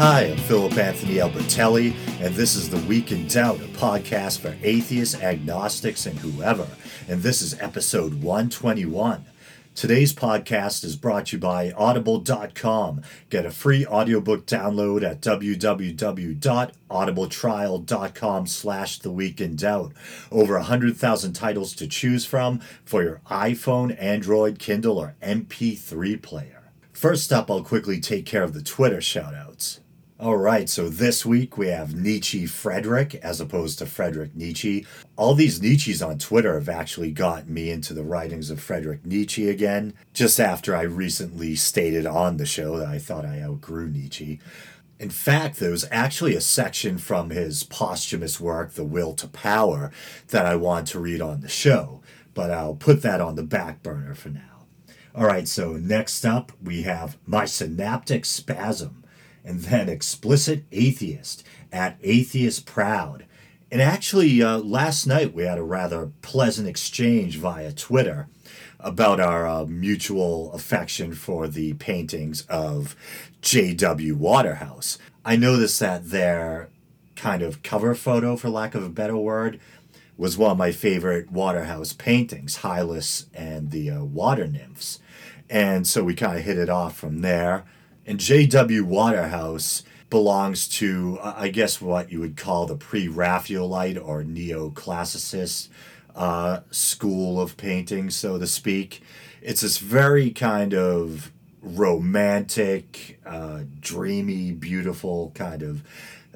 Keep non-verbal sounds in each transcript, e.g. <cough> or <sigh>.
Hi, I'm Philip Anthony Albertelli, and this is The Week in Doubt, a podcast for atheists, agnostics, and whoever. And this is episode 121. Today's podcast is brought to you by Audible.com. Get a free audiobook download at www.audibletrial.com slash The Week in Doubt. Over 100,000 titles to choose from for your iPhone, Android, Kindle, or MP3 player. First up, I'll quickly take care of the Twitter shoutouts. All right, so this week we have Nietzsche Frederick as opposed to Frederick Nietzsche. All these Nietzsches on Twitter have actually gotten me into the writings of Frederick Nietzsche again, just after I recently stated on the show that I thought I outgrew Nietzsche. In fact, there was actually a section from his posthumous work, The Will to Power, that I want to read on the show, but I'll put that on the back burner for now. All right, so next up we have My Synaptic Spasm and then explicit atheist at atheist proud. And actually, uh, last night we had a rather pleasant exchange via Twitter about our uh, mutual affection for the paintings of J.W. Waterhouse. I noticed that their kind of cover photo, for lack of a better word, was one of my favorite Waterhouse paintings, Hylas and the uh, Water Nymphs. And so we kind of hit it off from there. And J.W. Waterhouse belongs to, I guess, what you would call the pre Raphaelite or neoclassicist uh, school of painting, so to speak. It's this very kind of romantic, uh, dreamy, beautiful kind of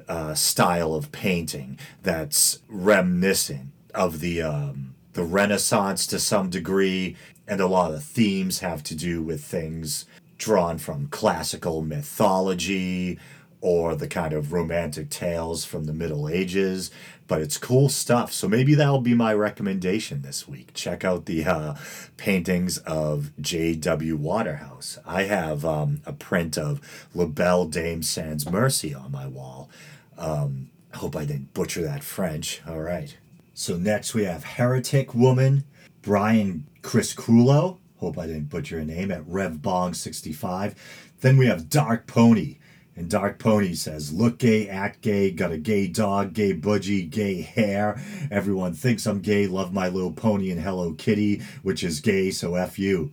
uh, style of painting that's reminiscent of the um, the Renaissance to some degree, and a lot of themes have to do with things drawn from classical mythology or the kind of romantic tales from the Middle Ages, but it's cool stuff. So maybe that'll be my recommendation this week. Check out the uh, paintings of J.W. Waterhouse. I have um, a print of La Belle Dame Sans Merci on my wall. Um, I hope I didn't butcher that French. All right. So next we have Heretic Woman, Brian Chris Criscuolo, hope I didn't butcher your name, at RevBong65. Then we have Dark Pony. And Dark Pony says, Look gay, act gay, got a gay dog, gay budgie, gay hair. Everyone thinks I'm gay, love my little pony and Hello Kitty, which is gay, so F you.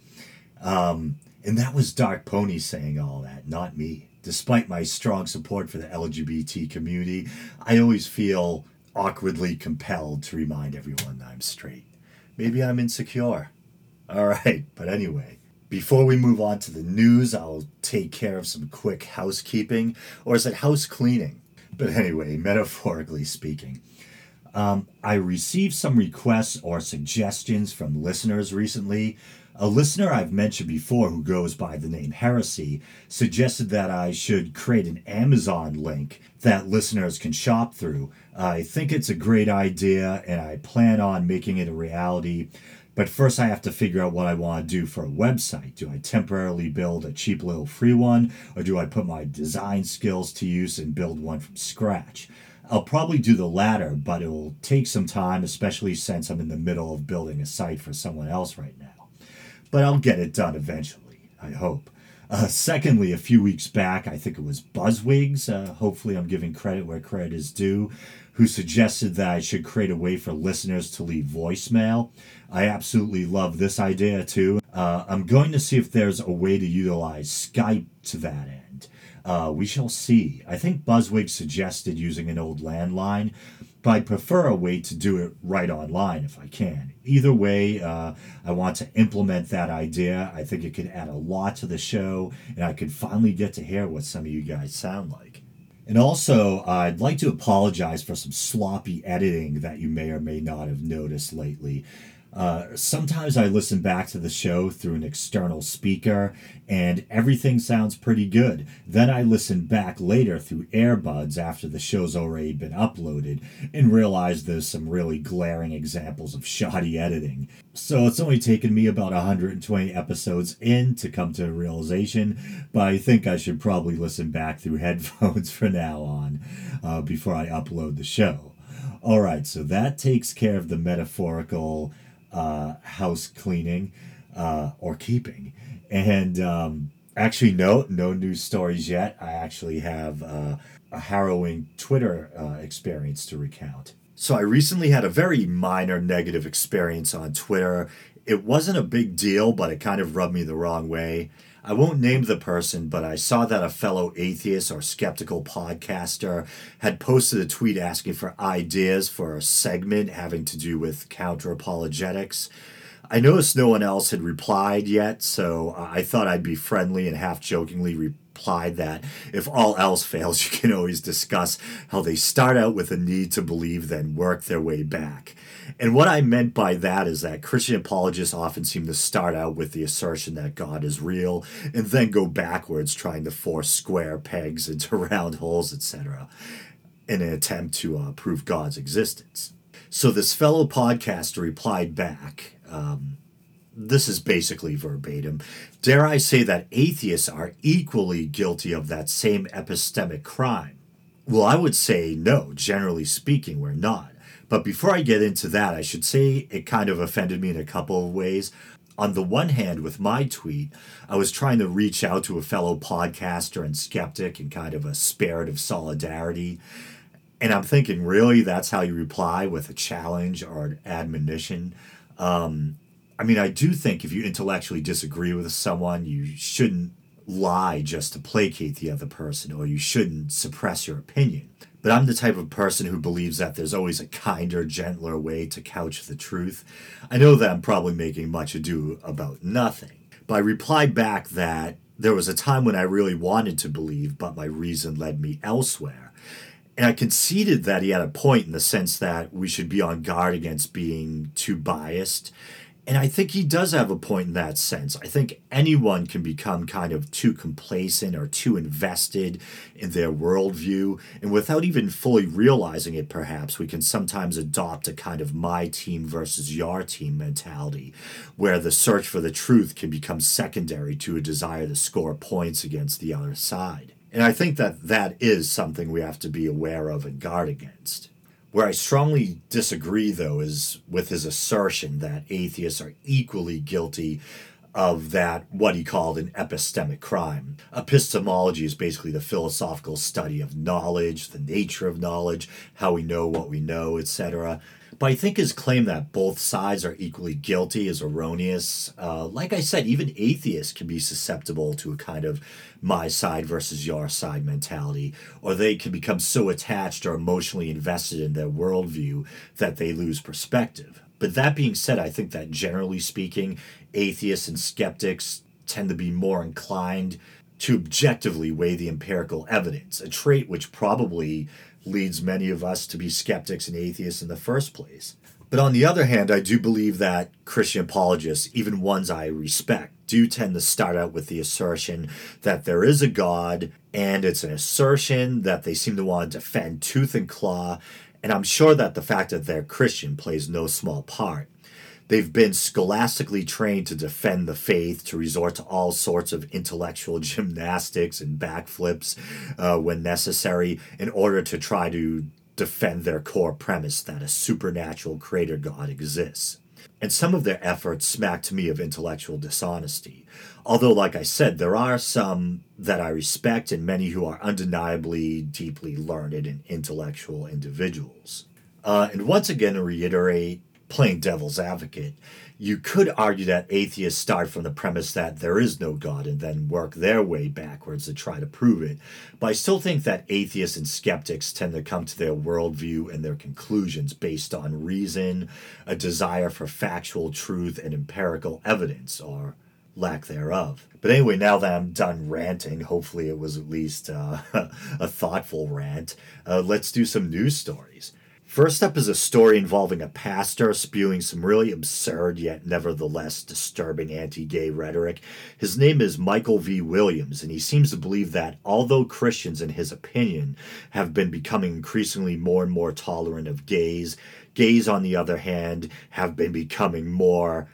Um, and that was Dark Pony saying all that, not me. Despite my strong support for the LGBT community, I always feel awkwardly compelled to remind everyone I'm straight. Maybe I'm insecure. All right, but anyway, before we move on to the news, I'll take care of some quick housekeeping, or is it house cleaning? But anyway, <laughs> metaphorically speaking, um, I received some requests or suggestions from listeners recently. A listener I've mentioned before who goes by the name Heresy suggested that I should create an Amazon link that listeners can shop through. I think it's a great idea and I plan on making it a reality. But first, I have to figure out what I want to do for a website. Do I temporarily build a cheap little free one, or do I put my design skills to use and build one from scratch? I'll probably do the latter, but it will take some time, especially since I'm in the middle of building a site for someone else right now. But I'll get it done eventually, I hope. Uh, secondly, a few weeks back, I think it was Buzzwigs, uh, hopefully I'm giving credit where credit is due, who suggested that I should create a way for listeners to leave voicemail. I absolutely love this idea too. Uh, I'm going to see if there's a way to utilize Skype to that end. Uh, we shall see. I think Buzzwig suggested using an old landline, but I prefer a way to do it right online if I can. Either way, uh, I want to implement that idea. I think it could add a lot to the show, and I could finally get to hear what some of you guys sound like. And also, I'd like to apologize for some sloppy editing that you may or may not have noticed lately. Uh, sometimes I listen back to the show through an external speaker and everything sounds pretty good. Then I listen back later through earbuds after the show's already been uploaded and realize there's some really glaring examples of shoddy editing. So it's only taken me about 120 episodes in to come to a realization, but I think I should probably listen back through <laughs> headphones from now on uh, before I upload the show. All right, so that takes care of the metaphorical uh, house cleaning uh, or keeping. And um, Actually, no, no news stories yet. I actually have uh, a harrowing Twitter uh, experience to recount. So, I recently had a very minor negative experience on Twitter. It wasn't a big deal, but it kind of rubbed me the wrong way. I won't name the person, but I saw that a fellow atheist or skeptical podcaster had posted a tweet asking for ideas for a segment having to do with counter apologetics. I noticed no one else had replied yet, so I thought I'd be friendly and half jokingly replied that if all else fails, <laughs> you can always discuss how they start out with a need to believe, then work their way back. And what I meant by that is that Christian apologists often seem to start out with the assertion that God is real and then go backwards trying to force square pegs <laughs> into round holes, etc., in an attempt to uh, prove God's existence. So this fellow podcaster replied back um, this is basically verbatim. Dare I say that atheists are equally guilty of that same epistemic crime? Well, I would say no, generally speaking, we're not. But before I get into that, I should say it kind of offended me in a couple of ways. On the one hand, with my tweet, I was trying to reach out to a fellow podcaster and skeptic in kind of a spirit of solidarity. And I'm thinking, really, that's how you reply with a challenge or an admonition? Um, I mean, I do think if you intellectually disagree with someone, you shouldn't lie just to placate the other person, or you shouldn't suppress your opinion. But I'm the type of person who believes that there's always a kinder, gentler way to couch the truth. I know that I'm probably making much ado about nothing. But I replied back that there was a time when I really wanted to believe, but my reason led me elsewhere. And I conceded that he had a point in the sense that we should be on guard against being too biased and I think he does have a point in that sense. I think anyone can become kind of too complacent or too invested in their worldview. And without even fully realizing it, perhaps, we can sometimes adopt a kind of my team versus your team mentality, where the search for the truth can become secondary to a desire to score points against the other side. And I think that that is something we have to be aware of and guard against. Where I strongly disagree, though, is with his assertion that atheists are equally guilty of that, what he called an epistemic crime. Epistemology is basically the philosophical study of knowledge, the nature of knowledge, how we know what we know, etc. But I think his claim that both sides are equally guilty is erroneous. Uh, like I said, even atheists can be susceptible to a kind of my side versus your side mentality, or they can become so attached or emotionally invested in their worldview that they lose perspective. But that being said, I think that generally speaking, atheists and skeptics tend to be more inclined to objectively weigh the empirical evidence, a trait which probably leads many of us to be skeptics and atheists in the first place. But on the other hand, I do believe that Christian apologists, even ones I respect, do tend to start out with the assertion that there is a God, and it's an assertion that they seem to want to defend tooth and claw. And I'm sure that the fact that they're Christian plays no small part. They've been scholastically trained to defend the faith, to resort to all sorts of intellectual <laughs> gymnastics and backflips uh, when necessary in order to try to defend their core premise that a supernatural creator God exists. And some of their efforts smack to me of intellectual dishonesty. Although, like I said, there are some that I respect and many who are undeniably deeply learned and intellectual individuals. Uh, and once again, to reiterate, playing devil's advocate, you could argue that atheists start from the premise that there is no God and then work their way backwards to try to prove it. But I still think that atheists and skeptics tend to come to their worldview and their conclusions based on reason, a desire for factual truth, and empirical evidence, or lack thereof. But anyway, now that I'm done ranting, hopefully it was at least uh, <laughs> a thoughtful rant, uh, let's do some news stories. First up is a story involving a pastor spewing some really absurd yet nevertheless disturbing anti gay rhetoric. His name is Michael V. Williams, and he seems to believe that although Christians, in his opinion, have been becoming increasingly more and more tolerant of gays, gays, on the other hand, have been becoming more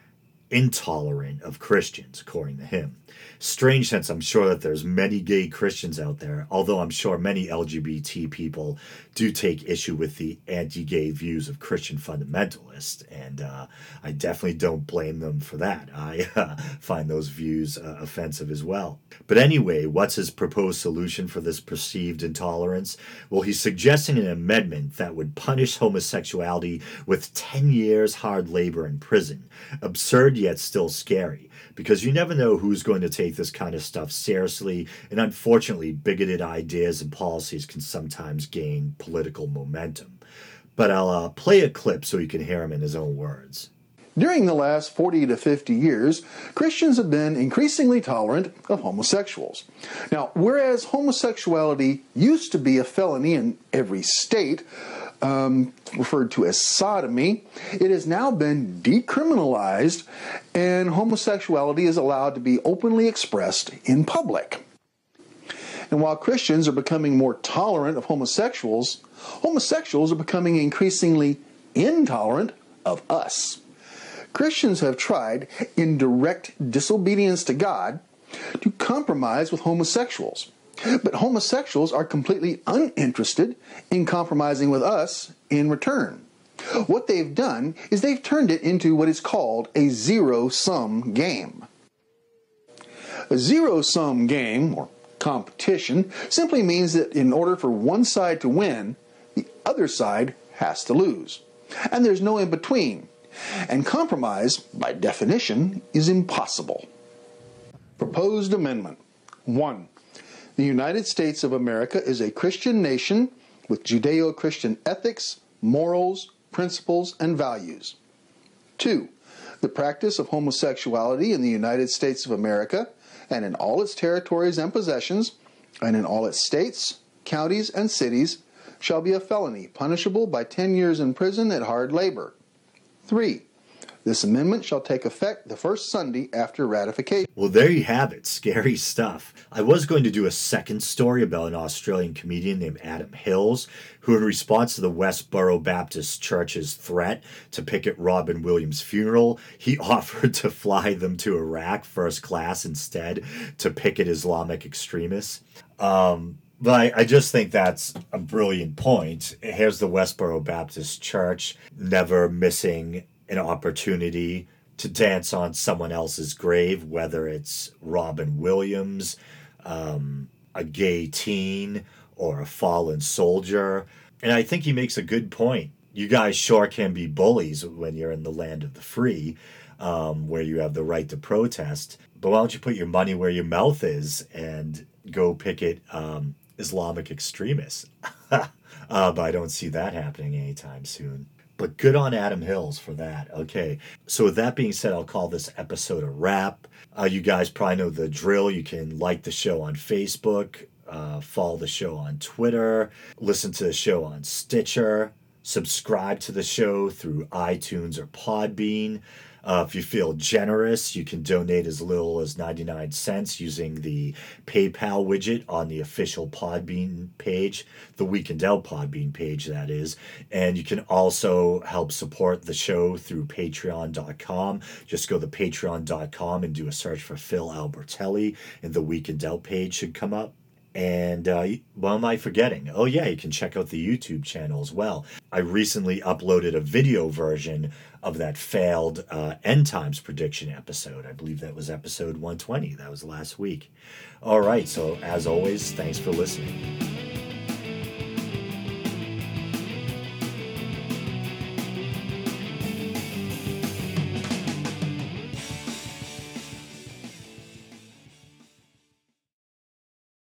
intolerant of Christians, according to him. Strange since I'm sure that there's many gay Christians out there, although I'm sure many LGBT people do take issue with the anti gay views of Christian fundamentalists, and uh, I definitely don't blame them for that. I <laughs> uh, find those views uh, offensive as well. But anyway, what's his proposed solution for this perceived intolerance? Well, he's suggesting an amendment that would punish homosexuality with 10 years hard labor in prison. Absurd yet still scary because you never know who's going to take this kind of stuff seriously, and unfortunately, bigoted ideas and policies can sometimes gain political momentum. But I'll uh, play a clip so you can hear him in his own words. During the last 40 to 50 years, Christians have been increasingly tolerant of homosexuals. Now, whereas homosexuality used to be a felony in every state, um, referred to as sodomy, it has now been decriminalized and homosexuality is allowed to be openly expressed in public. And while Christians are becoming more tolerant of homosexuals, homosexuals are becoming increasingly intolerant of us. Christians have tried, in direct disobedience to God, to compromise with homosexuals. But homosexuals are completely uninterested in compromising with us in return. What they've done is they've turned it into what is called a zero sum game. A zero sum game, or competition, simply means that in order for one side to win, the other side has to lose. And there's no in between. And compromise, by definition, is impossible. Proposed Amendment 1. The United States of America is a Christian nation with Judeo Christian ethics, morals, principles, and values. 2. The practice of homosexuality in the United States of America and in all its territories and possessions, and in all its states, counties, and cities, shall be a felony, punishable by 10 years in prison at hard labor. 3. This amendment shall take effect the first Sunday after ratification. Well, there you have it. Scary stuff. I was going to do a second story about an Australian comedian named Adam Hills, who, in response to the Westboro Baptist Church's threat to picket Robin Williams' funeral, he <laughs> offered to fly them to Iraq first class instead to picket Islamic extremists. Um, but I, I, just think that's a brilliant point. Here's the Westboro Baptist Church never missing an opportunity to dance on someone else's grave, whether it's Robin Williams, um, a gay teen, or a fallen soldier. And I think he makes a good point. You guys sure can be bullies when you're in the land of the free, um, where you have the right to protest. But why don't you put your money where your mouth is and go picket um, Islamic extremists? <laughs> uh, but I don't see that happening anytime soon. But good on Adam Hills for that. Okay. So, with that being said, I'll call this episode a wrap. Uh, you guys probably know the drill. You can like the show on Facebook, uh, follow the show on Twitter, listen to the show on Stitcher, subscribe to the show through iTunes or Podbean. Uh, if you feel generous, you can donate as little as 99 cents using the PayPal widget on the official Podbean page, the Week in Doubt Podbean page, that is. And you can also help support the show through patreon.com. Just go to patreon.com and do a search for Phil Albertelli, and the Week in Doubt page should come up. And uh, what am I forgetting? Oh, yeah, you can check out the YouTube channel as well. I recently uploaded a video version of that failed uh, end times prediction episode. I believe that was episode 120. That was last week. All right, so as always, thanks for listening.